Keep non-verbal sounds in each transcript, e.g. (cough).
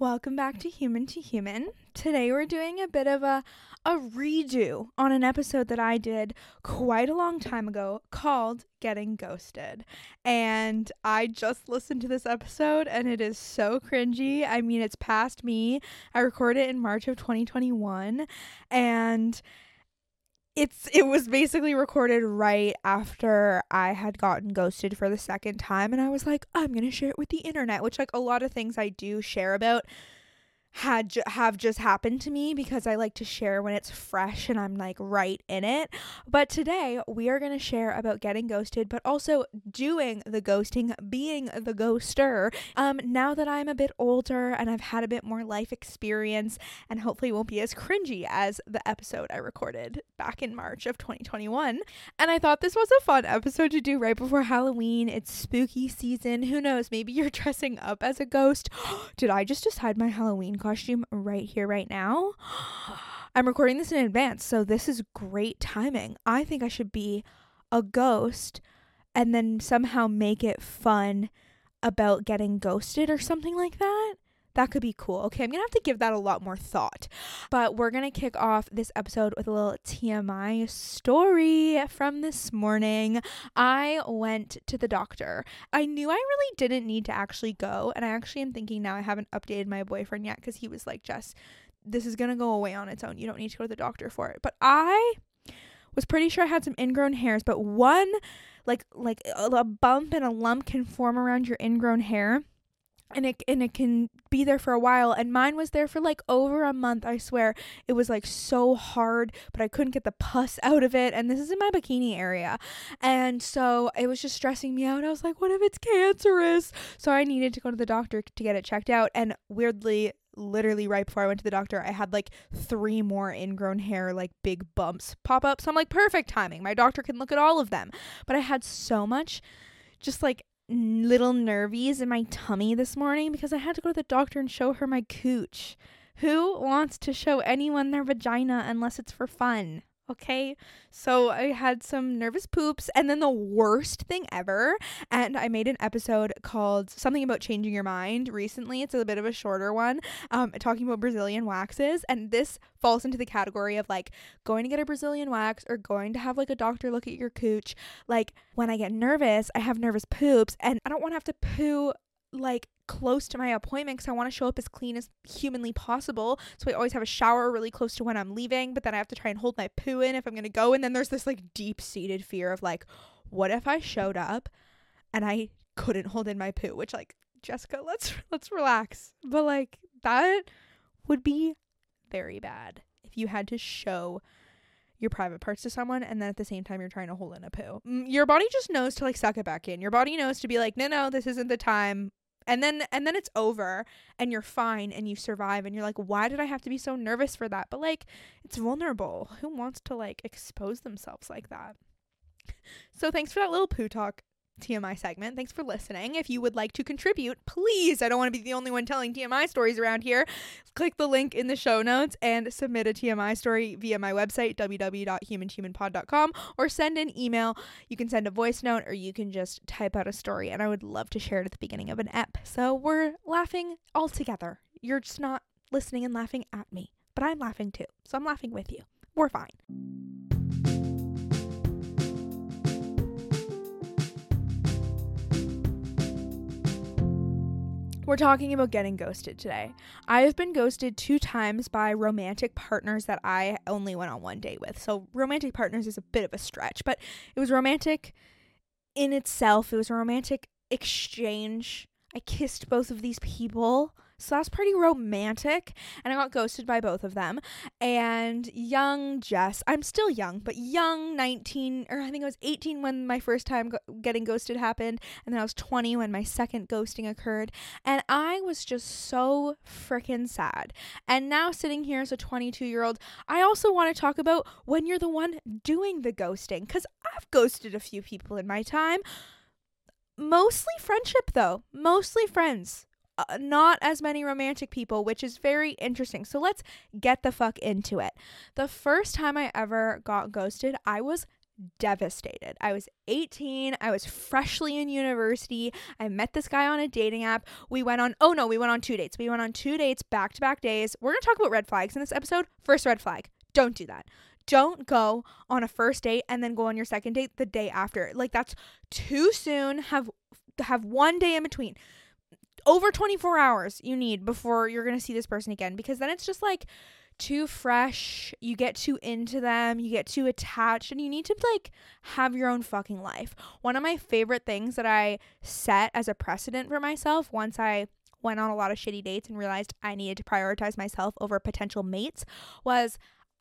Welcome back to Human to Human. Today we're doing a bit of a a redo on an episode that I did quite a long time ago called Getting Ghosted. And I just listened to this episode and it is so cringy. I mean, it's past me. I recorded it in March of 2021 and it's it was basically recorded right after I had gotten ghosted for the second time and I was like, I'm going to share it with the internet, which like a lot of things I do share about had ju- have just happened to me because I like to share when it's fresh and I'm like right in it. But today we are going to share about getting ghosted but also doing the ghosting, being the ghoster. Um now that I'm a bit older and I've had a bit more life experience and hopefully won't be as cringy as the episode I recorded back in March of 2021. And I thought this was a fun episode to do right before Halloween. It's spooky season. Who knows? Maybe you're (laughs) dressing up as a ghost. (gasps) Did I just decide my Halloween costume right here, right now. (gasps) I'm recording this in advance, so this is great timing. I think I should be a ghost and then somehow make it fun about getting ghosted or something like that. That could be cool. Okay, I'm gonna have to give that a lot more thought. But we're gonna kick off this episode with a little TMI story from this morning. I went to the doctor. I knew I really didn't need to actually go, and I actually am thinking now I haven't updated my boyfriend yet because he was like, Jess, this is gonna go away on its own. You don't need to go to the doctor for it. But I was pretty sure I had some ingrown hairs, but one like like a bump and a lump can form around your ingrown hair and it and it can be there for a while and mine was there for like over a month i swear it was like so hard but i couldn't get the pus (laughs) out of it and this is in my bikini area and so it was just stressing me out i was like what if it's cancerous so i needed to go to the doctor to get it checked out and weirdly literally right before I went to the doctor, I had like three more ingrown hair, like big bumps pop up. So I'm like, perfect timing. My doctor can look at all of them. But I had so much just like little nervies in my tummy this morning because I had to go to the doctor and show her my cooch. Who wants to show anyone their vagina unless it's for fun? Okay, so I had some nervous poops, and then the worst thing ever. And I made an episode called Something About Changing Your Mind recently. It's a bit of a shorter one, um, talking about Brazilian waxes. And this falls into the category of like going to get a Brazilian wax or going to have like a doctor look at your cooch. Like when I get nervous, I have nervous poops, and I don't want to have to poo like close to my appointment because I want to show up as clean as humanly possible. So I always have a shower really close to when I'm leaving, but then I have to try and hold my poo in if I'm going to go. And then there's this like deep seated fear of like, what if I showed up and I couldn't hold in my poo? Which like, Jessica, (laughs) let's let's relax. But like that would be very bad if you had to show your private parts to someone and then at the same time you're trying to hold in a poo. Mm, your body just knows to like suck it back in. Your body knows to be like, "No, no, this isn't the time and then and then it's over and you're fine and you survive and you're like why did i have to be so nervous for that? But like it's vulnerable. Who wants to like expose themselves like that? So thanks for that little poo talk TMI segment. Thanks for listening. If you would like to contribute, please, I don't want to be the only one telling TMI stories around here. Click the link in the show notes and submit a TMI story via my website, www.humanhumanpod.com, or send an email. You can send a voice note or you can just type out a story, and I would love to share it at the beginning of an ep. So we're laughing all together. You're just not listening and laughing at me, but I'm laughing too. So I'm laughing with you. We're fine. We're talking about getting ghosted today. I have been ghosted two times by romantic partners that I only went on one date with. So, romantic partners is a bit of a stretch, but it was romantic in itself. It was a romantic exchange. I kissed both of these people so that's pretty romantic. And I got ghosted by both of them. And young Jess, I'm still young, but young 19, or I think I was 18 when my first time go- getting ghosted happened. And then I was 20 when my second ghosting occurred. And I was just so freaking sad. And now sitting here as a 22 year old, I also want to talk about when you're the one doing the ghosting. Because I've ghosted a few people in my time. Mostly friendship, though. Mostly friends Uh, not as many romantic people, which is very interesting. So let's get the fuck into it. The first time I ever got ghosted, I was devastated. I was 18. I was freshly in university. I met this guy on a dating app. We went on, oh no, we went on two dates. We went on two dates back to back days. We're going to talk about red flags in this episode. First red flag don't do that. Don't go on a first date and then go on your second date the day after. Like that's too soon. Have have one day in between. Over 24 hours you need before you're going to see this person again because then it's just like too fresh, you get too into them, you get too attached, and you need to like have your own fucking life. One of my favorite things that I set as a precedent for myself once I went on a lot of shitty dates and realized I needed to prioritize myself over potential mates was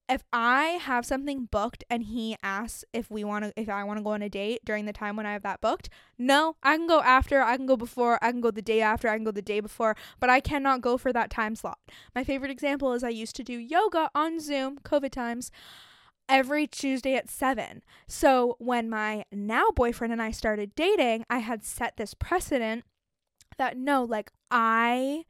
if I have something booked and he asks if we want to if I want to go on a date during the time when I have that booked, no, I can go after, I can go before, I can go the day after, I can go the day before, but I cannot go for that time slot. My favorite example is I used to do yoga on Zoom, COVID times, every Tuesday at 7. So when my now boyfriend and I started dating, I had set this precedent that no, like I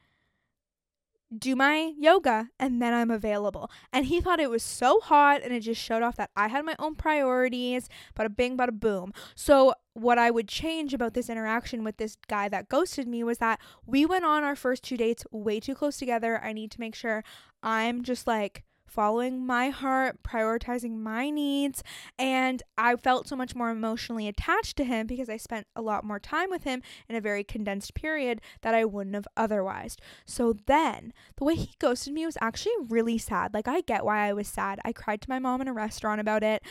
do my yoga and then I'm available. And he thought it was so hot and it just showed off that I had my own priorities, bada bing, bada boom. So, what I would change about this interaction with this guy that ghosted me was that we went on our first two dates way too close together. I need to make sure I'm just like following my heart, prioritizing my needs, and I felt so much more emotionally attached to him because I spent a lot more time with him in a very condensed period that I wouldn't have otherwise. So then, the way he ghosted me was actually really sad. Like, I get why I was sad. I cried to my mom in a restaurant about it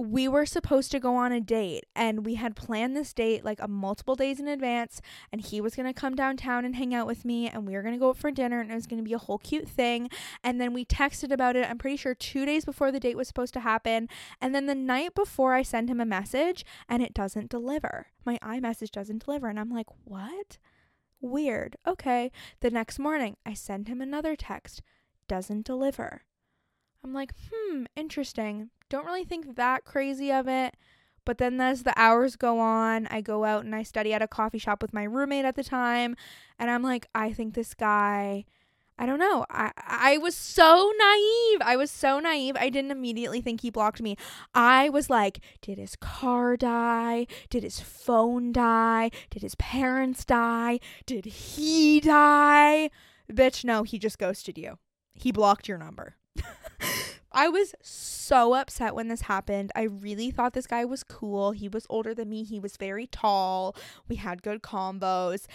we were supposed to go on a date and we had planned this date like a multiple days in advance and he was going to come downtown and hang out with me and we were going to go out for dinner and it was going to be a whole cute thing. And then we texted about it I'm pretty sure 2 days before the date was supposed to happen. And then the night before I send him a message and it doesn't deliver. My iMessage doesn't deliver and I'm like what? Weird. Okay. The next morning I send him another text. Doesn't deliver I'm like, hmm, interesting don't really think that crazy of it. But then as the hours go on, I go out and I study at a coffee shop with my roommate at the time. And I'm like, I think this guy, I don't know. I, I was so naive. I was so naive. I didn't immediately think he blocked me. I was like, did his car die? Did his phone die? Did his parents die? Did he die? Bitch, no, he just ghosted you. He blocked your number. (laughs) I was so upset when this happened. I really thought this guy was cool. He was older than me. He was very tall. We had good combos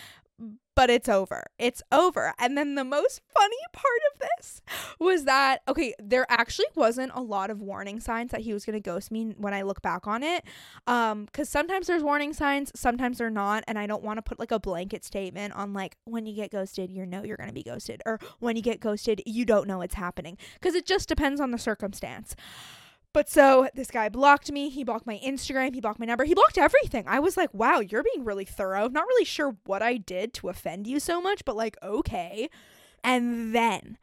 but it's over. It's over. And then the most funny part of this was that okay, there actually wasn't a lot of warning signs that he was going to ghost me when I look back on it. Um cuz sometimes there's warning signs, sometimes they're not, and I don't want to put like a blanket statement on like when you get ghosted, you know you're going to be ghosted or when you get ghosted, you don't know it's happening cuz it just depends on the circumstance. But so this guy blocked me. He blocked my Instagram. He blocked my number. He blocked everything. I was like, wow, you're being really thorough. Not really sure what I did to offend you so much, but like, okay. And then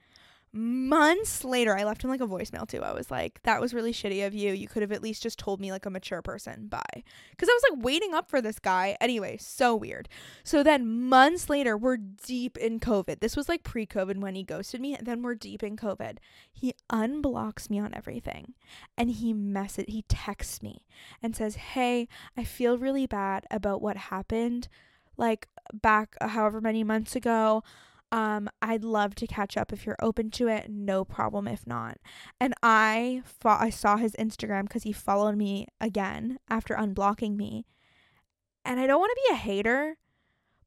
months later i left him like a voicemail too. I was like that was really shitty of you. You could have at least just told me like a mature person. Bye. Because i was like waiting up for this guy. Anyway so weird. So then months later we're deep in covid. This was like pre-covid when he ghosted me and then we're deep in covid. He unblocks me on everything and he message he texts me and says hey i feel really bad about what happened like back however many months ago um, I'd love to catch up if you're open to it. No problem if not. And I fo- I saw his Instagram because he followed me again after unblocking me. And I don't want to be a hater,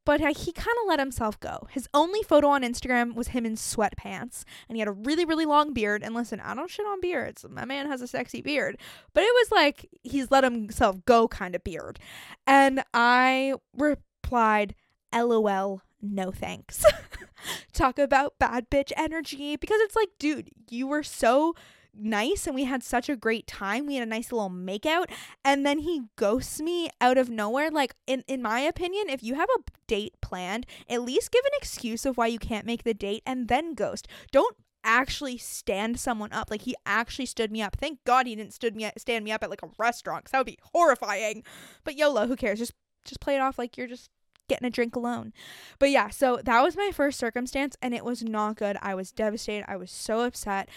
but he kind of let himself go. His only photo on Instagram was him in sweatpants, and he had a really, really long beard. And listen, I don't shit on beards. My man has a sexy beard, but it was like he's let himself go kind of beard. And I replied, LOL, no thanks. (laughs) Talk about bad bitch energy because it's like, dude, you were so nice and we had such a great time. We had a nice little makeout and then he ghosts me out of nowhere. Like in in my opinion, if you have a date planned, at least give an excuse of why you can't make the date and then ghost. Don't actually stand someone up. Like he actually stood me up. Thank God he didn't stood me stand me up at like a restaurant cuz that would be horrifying. But YOLO, who cares? Just just play it off like you're just getting a drink alone. But yeah, so that was my first circumstance and it was not good. I was devastated. I was so upset.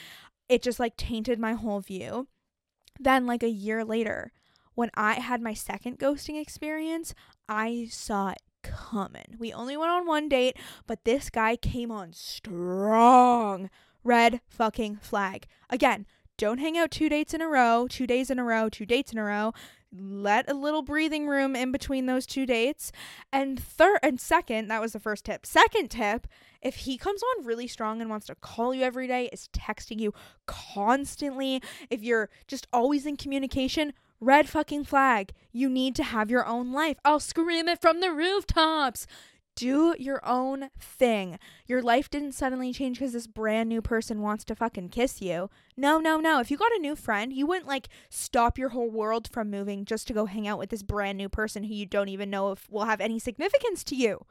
It just like tainted my whole view. Then, like a year later, when I had my second ghosting experience, I saw it coming. We only went on one date, but this guy came on strong. Red fucking flag. Again, don't hang out two dates in a row, two days in a row, two dates in a row. Let a little breathing room in between those two dates. And third and second, that was the first tip. Second tip, if he comes on really strong and wants to call you every day, is texting you constantly, if you're just always in communication, red fucking flag. You need to have your own life. I'll scream it from the rooftops do your own thing. Your life didn't suddenly change because this brand new person wants to fucking kiss you. No, no, no. If you got a new friend, you wouldn't like stop your whole world from moving just to go hang out with this brand new person who you don't even know if will have any significance to you.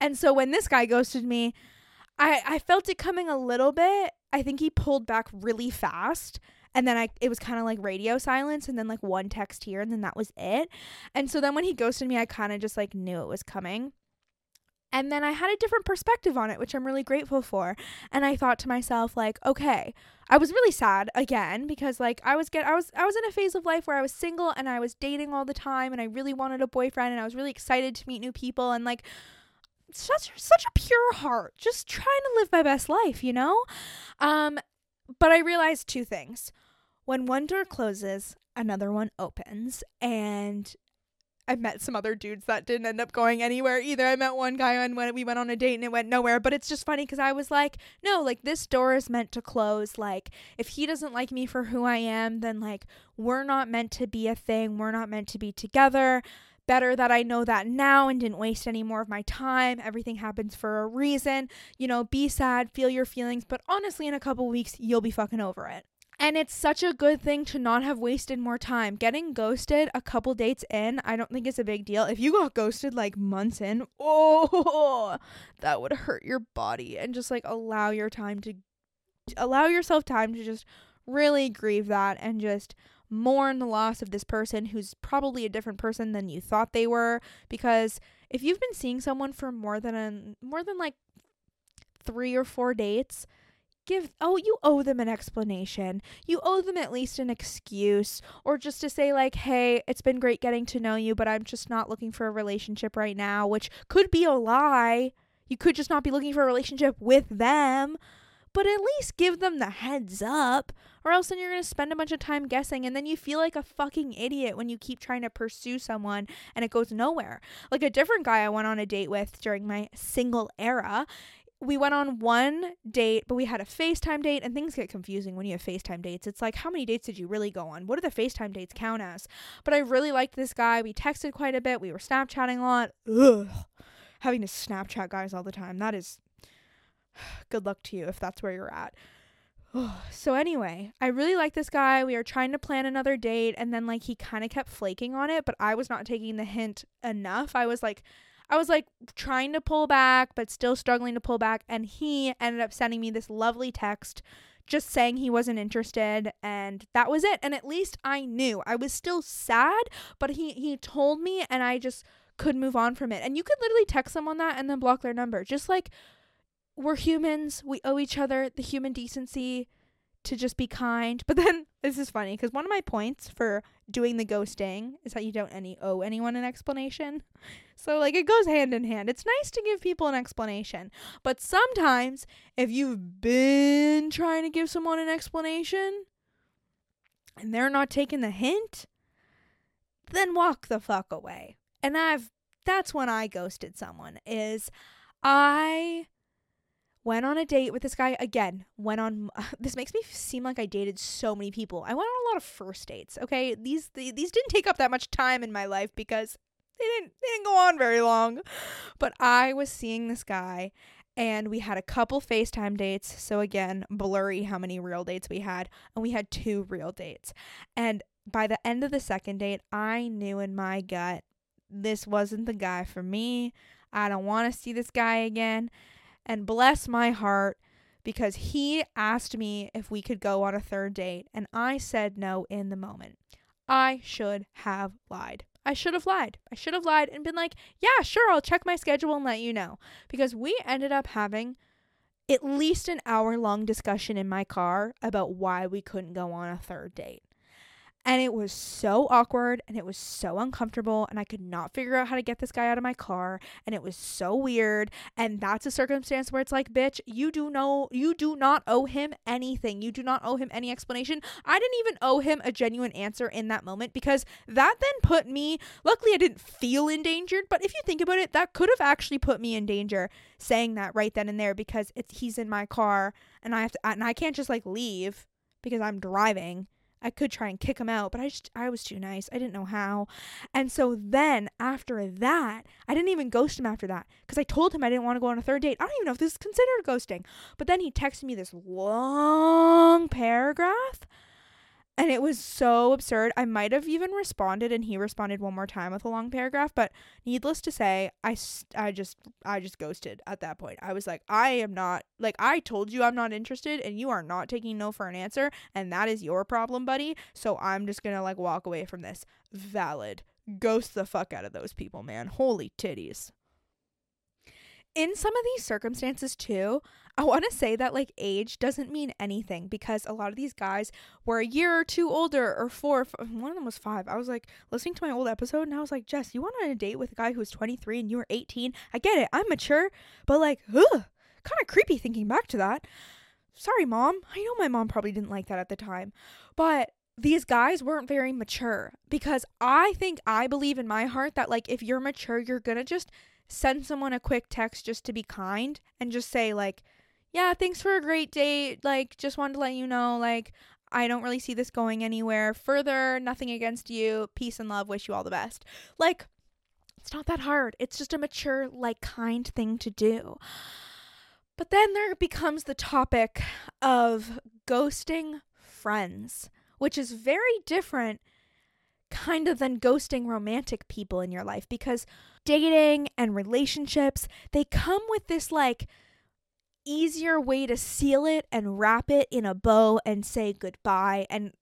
And so when this guy ghosted me, I, I felt it coming a little bit. I think he pulled back really fast and then I it was kind of like radio silence and then like one text here and then that was it. And so then when he ghosted me, I kind of just like knew it was coming. And then I had a different perspective on it, which I'm really grateful for. And I thought to myself like, okay, I was really sad again because like I was get I was I was in a phase of life where I was single and I was dating all the time and I really wanted a boyfriend and I was really excited to meet new people and like such such a pure heart, just trying to live my best life, you know? Um but I realized two things. When one door closes, another one opens and I met some other dudes that didn't end up going anywhere either. I met one guy on when we went on a date and it went nowhere, but it's just funny cuz I was like, no, like this door is meant to close. Like if he doesn't like me for who I am, then like we're not meant to be a thing. We're not meant to be together. Better that I know that now and didn't waste any more of my time. Everything happens for a reason. You know, be sad, feel your feelings, but honestly in a couple weeks you'll be fucking over it. And it's such a good thing to not have wasted more time. Getting ghosted a couple dates in, I don't think it's a big deal. If you got ghosted like months in, (laughs) oh, that would hurt your body. And just like allow your time to allow yourself time to just really grieve that and just mourn the loss of this person who's probably a different person than you thought they were because if you've been seeing someone for more than a more than like 3 or 4 dates, give oh you owe them an explanation. You owe them at least an excuse or just to say like hey it's been great getting to know you but i'm just not looking for a relationship right now which could be a lie. You could just not be looking for a relationship with them. But at least give them the heads up or else then you're going to spend a bunch of time guessing and then you feel like a fucking idiot when you keep trying to pursue someone and it goes nowhere. Like a different guy i went on a date with during my single era we went on one date, but we had a FaceTime date, and things get confusing when you have FaceTime dates. It's like, how many dates did you really go on? What do the FaceTime dates count as? But I really liked this guy. We texted quite a bit. We were Snapchatting a lot. Ugh. Having to Snapchat guys all the time. That is (sighs) good luck to you if that's where you're at. so anyway, I really like this guy. We were trying to plan another date and then like he kind of kept flaking on it, but I was not taking the hint enough. I was like I was like trying to pull back, but still struggling to pull back. And he ended up sending me this lovely text just saying he wasn't interested and that was it. And at least i knew. I was still sad but he he told me and i just could move on from it. And you could literally text someone that and then block their number. Just like we're humans. We owe each other the human decency to just be kind. But (laughs) then this is funny because one of my points for doing the ghosting is that you don't any owe anyone an explanation. So like it goes hand in hand. It's nice to give people an explanation. But sometimes if you've been trying to give someone an explanation and they're not taking the hint, then walk the fuck away. And I've that's when I ghosted someone is I went on a date with this guy again went on (laughs) this makes me seem like i dated so many people i went on a lot of first dates okay these these didn't take up that much time in my life because they didn't they didn't go on very long but i was seeing this guy and we had a couple FaceTime dates. So again, blurry how many real dates we had, and we had two real dates. And by the end of the second date, I knew in my gut this wasn't the guy for me. I don't want to see this guy again. And bless my heart because he asked me if we could go on a third date, and I said no in the moment. I should have lied. I should have lied. I should have lied and been like, yeah, sure, I'll check my schedule and let you know. Because we ended up having at least an hour long discussion in my car about why we couldn't go on a third date. And it was so awkward and it was so uncomfortable. And I could not figure out how to get this guy out of my car. And it was so weird. And that's a circumstance where it's like, bitch, you do know, you do not owe him anything. You do not owe him any explanation. I didn't even owe him a genuine answer in that moment because that then put me, luckily, I didn't feel endangered. But if you think about it, that could have actually put me in danger saying that right then and there because it's, he's in my car and I have to, and I can't just like leave because I'm driving I could try and kick him out, but I just I was too nice. I didn't know how. And so then after that, I didn't even ghost him after that because I told him I didn't want to go on a third date. I don't even know if this is considered ghosting. But then he texted me this long paragraph and it was so absurd. I might have even responded and he responded one more time with a long paragraph, but needless to say, I, I just I just ghosted at that point. I was like, I am not like I told you I'm not interested and you are not taking no for an answer and that is your problem, buddy. So I'm just going to like walk away from this. Valid. Ghost the fuck out of those people, man. Holy titties in some of these circumstances too, I want to say that like age doesn't mean anything because a lot of these guys were a year or two older or four. One of them was five. I was like listening to my old episode and I was like, Jess, you went on a date with a guy who was 23 and you were 18. I get it. I'm mature, but like, ugh, kind of creepy thinking back to that. Sorry, mom. I know my mom probably didn't like that at the time, but these guys weren't very mature because I think I believe in my heart that like if you're mature, you're gonna just send someone a quick text just to be kind and just say like yeah thanks for a great date. Like just wanted to let you know like i don't really see this going anywhere further. Nothing against you. Peace and love. Wish you all the best. Like it's not that hard. It's just a mature like kind thing to do. But then there becomes the topic of ghosting friends which is very different kind of than ghosting romantic people in your life because dating and relationships, they come with this like easier way to seal it and wrap it in a bow and say goodbye and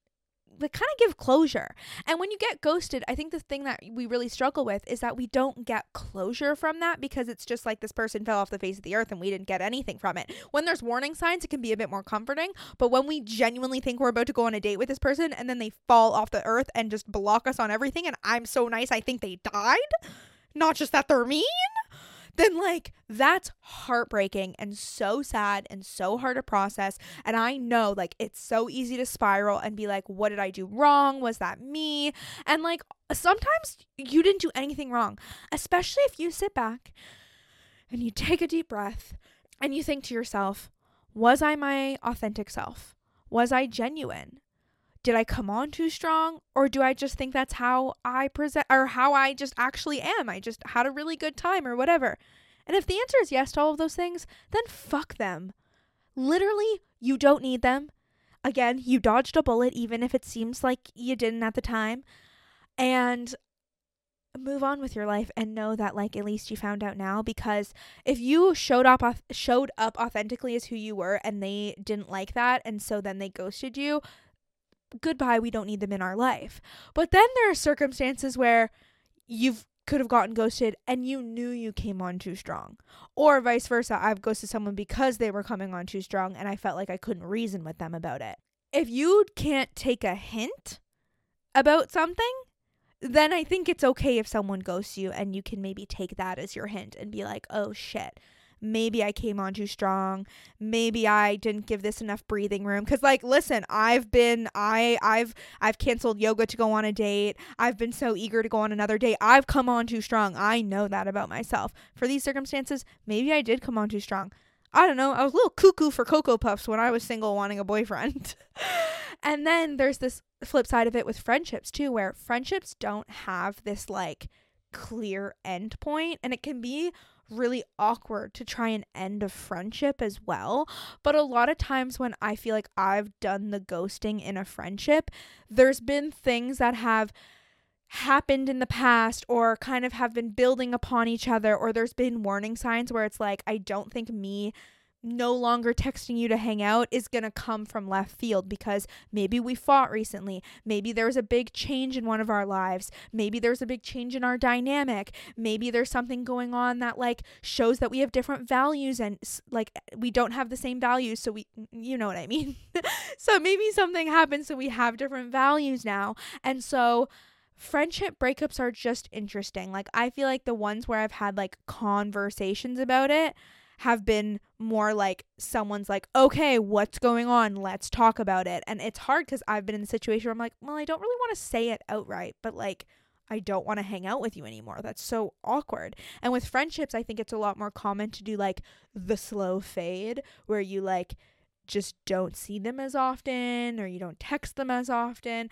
they kind of give closure. And when you get ghosted, I think the thing that we really struggle with is that we don't get closure from that because it's just like this person fell off the face of the earth and we didn't get anything from it. When there's warning signs, it can be a bit more comforting. But when we genuinely think we're about to go on a date with this person and then they fall off the earth and just block us on everything, and I'm so nice, I think they died, not just that they're mean then like that's heartbreaking and so sad and so hard to process. And I know like it's so easy to spiral and be like, what did I do wrong? Was that me? And like sometimes you didn't do anything wrong, especially if you sit back and you take a deep breath and you think to yourself, was I my authentic self? Was I genuine? Did I come on too strong? Or do I just think that's how I present or how I just actually am? I just had a really good time or whatever. And if the answer is yes to all of those things, then fuck them. Literally, you don't need them. Again, you dodged a bullet even if it seems like you didn't at the time. And move on with your life and know that like at least you found out now because if you showed up showed up authentically as who you were and they didn't like that and so then they ghosted you goodbye, we don't need them in our life. But then there are circumstances where you've could have gotten ghosted and you knew you came on too strong. Or vice versa, I've ghosted someone because they were coming on too strong and I felt like I couldn't reason with them about it. If you can't take a hint about something, then I think it's okay if someone ghosts you and you can maybe take that as your hint and be like, oh shit, maybe I came on too strong. Maybe I didn't give this enough breathing room cuz like listen, I've been I I've I've canceled yoga to go on a date. I've been so eager to go on another date. I've come on too strong. I know that about myself. For these circumstances, maybe I did come on too strong. I don't know. I was a little cuckoo for Cocoa Puffs when I was single wanting a boyfriend. (laughs) and then there's this flip side of it with friendships too, where friendships don't have this like clear end point and it can be really awkward to try and end a friendship as well. But a lot of times when I feel like I've done the ghosting in a friendship, there's been things that have happened in the past or kind of have been building upon each other or there's been warning signs where it's like I don't think me no longer texting you to hang out is going to come from left field because maybe we fought recently. Maybe there was a big change in one of our lives. Maybe there's a big change in our dynamic. Maybe there's something going on that like shows that we have different values and like we don't have the same values. So we, you know what I mean? (laughs) so maybe something happens so we have different values now. And so, friendship breakups are just interesting. Like I feel like the ones where I've had like conversations about it have been more like someone's like, okay, what's going on? Let's talk about it. And it's hard because I've been in the situation where I'm like, well, I don't really want to say it outright, but like, I don't want to hang out with you anymore. That's so awkward. And with friendships, I think it's a lot more common to do like the slow fade where you like just don't see them as often or you don't text them as often.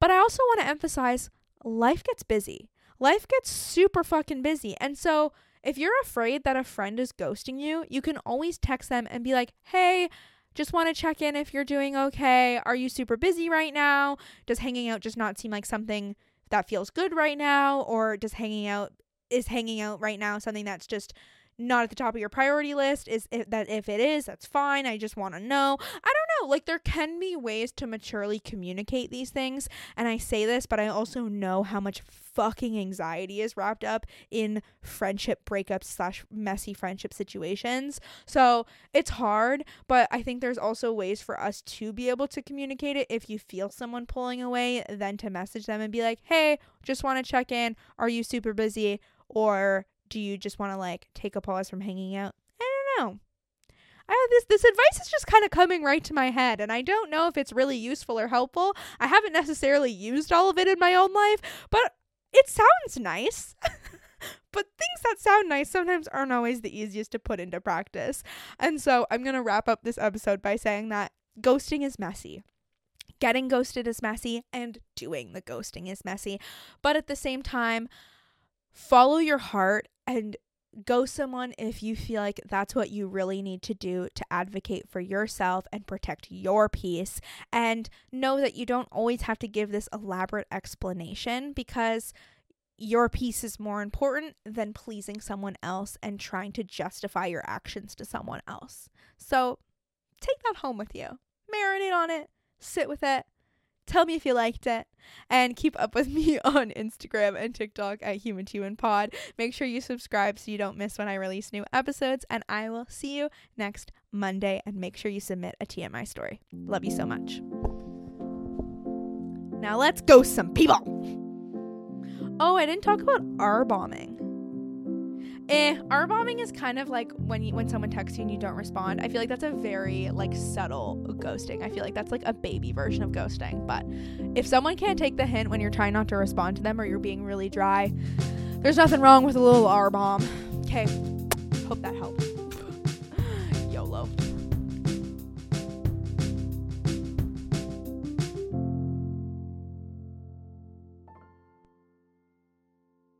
But I also want to emphasize life gets busy. Life gets super fucking busy. And so if you're afraid that a friend is ghosting you, you can always text them and be like, hey, just want to check in if you're doing okay. Are you super busy right now? Does hanging out just not seem like something that feels good right now? Or does hanging out is hanging out right now something that's just not at the top of your priority list is it, that if it is that's fine i just want to know i know like there can be ways to maturely communicate these things and i say this but i also know how much fucking anxiety is wrapped up in friendship breakups slash messy friendship situations so it's hard but i think there's also ways for us to be able to communicate it if you feel someone pulling away then to message them and be like hey just want to check in are you super busy or do you just want to like take a pause from hanging out? I don't know. I have this this advice is just kind of coming right to my head and I don't know if it's really useful or helpful. I haven't necessarily used all of it in my own life, but it sounds nice. (laughs) but things that sound nice sometimes aren't always the easiest to put into practice. And so I'm going to wrap up this episode by saying that ghosting is messy. Getting ghosted is messy and doing the ghosting is messy. But at the same time, follow your heart and go someone if you feel like that's what you really need to do to advocate for yourself and protect your peace. And know that you don't always have to give this elaborate explanation because your peace is more important than pleasing someone else and trying to justify your actions to someone else. So take that home with you, marinate on it, sit with it, Tell me if you liked it. And keep up with (laughs) me on Instagram and TikTok at Human Human Pod. Make sure you subscribe so you don't miss when I release new episodes. And I will see you next Monday. And make sure you submit a TMI story. Love you so much. Now let's go some people. Oh, I didn't talk about R bombing eh, R bombing is kind of like when you, when someone texts you and you don't respond. I feel like that's a very like subtle ghosting. I feel like that's like a baby version of ghosting. But if someone can't take the hint when you're trying not to respond to them or you're being really dry, there's nothing wrong with a little R bomb. Okay, hope that helps.